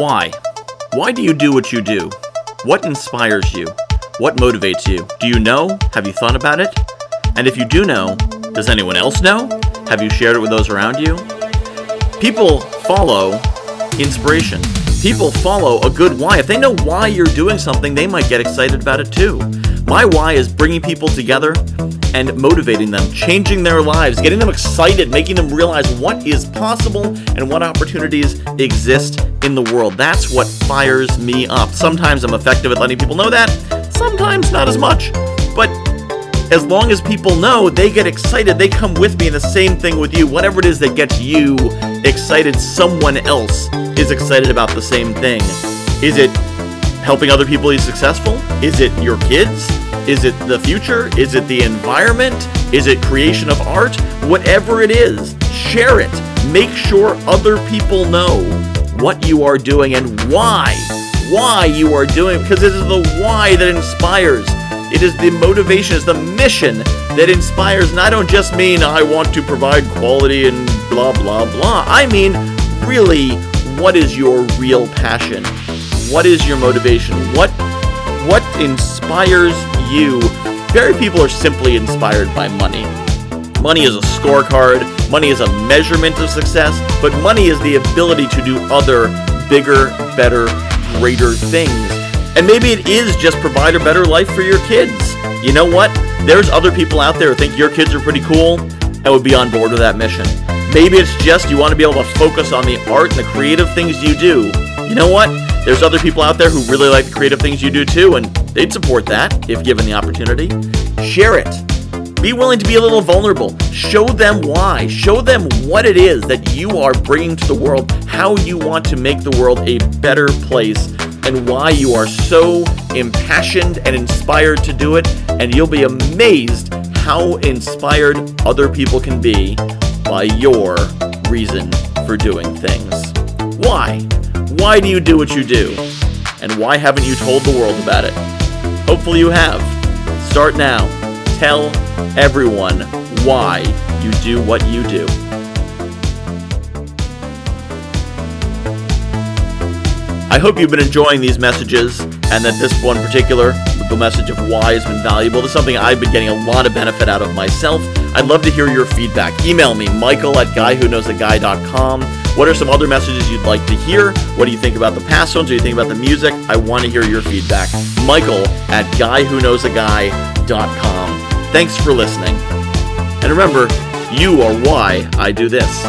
Why? Why do you do what you do? What inspires you? What motivates you? Do you know? Have you thought about it? And if you do know, does anyone else know? Have you shared it with those around you? People follow inspiration. People follow a good why. If they know why you're doing something, they might get excited about it too. My why is bringing people together and motivating them, changing their lives, getting them excited, making them realize what is possible and what opportunities exist in the world. That's what fires me up. Sometimes I'm effective at letting people know that, sometimes not as much. But as long as people know, they get excited, they come with me, and the same thing with you. Whatever it is that gets you excited, someone else is excited about the same thing. Is it helping other people be successful? Is it your kids? Is it the future? Is it the environment? Is it creation of art? Whatever it is, share it. Make sure other people know what you are doing and why. Why you are doing because it is the why that inspires. It is the motivation, it's the mission that inspires. And I don't just mean I want to provide quality and blah, blah, blah. I mean, really, what is your real passion? What is your motivation? What what inspires you? Very people are simply inspired by money. Money is a scorecard, money is a measurement of success, but money is the ability to do other bigger, better, greater things. And maybe it is just provide a better life for your kids. You know what? There's other people out there who think your kids are pretty cool and would be on board with that mission. Maybe it's just you want to be able to focus on the art and the creative things you do. You know what? There's other people out there who really like the creative things you do too, and they'd support that if given the opportunity. Share it. Be willing to be a little vulnerable. Show them why. Show them what it is that you are bringing to the world, how you want to make the world a better place, and why you are so impassioned and inspired to do it. And you'll be amazed how inspired other people can be by your reason for doing things. Why? Why do you do what you do? And why haven't you told the world about it? Hopefully you have. Start now. Tell everyone why you do what you do. I hope you've been enjoying these messages and that this one particular, the message of why, has been valuable. This is something I've been getting a lot of benefit out of myself. I'd love to hear your feedback. Email me, michael at guywhoknowsaguy.com. What are some other messages you'd like to hear? What do you think about the past ones? Do you think about the music? I want to hear your feedback. Michael at guywhoknowsaguy.com. Thanks for listening. And remember, you are why I do this.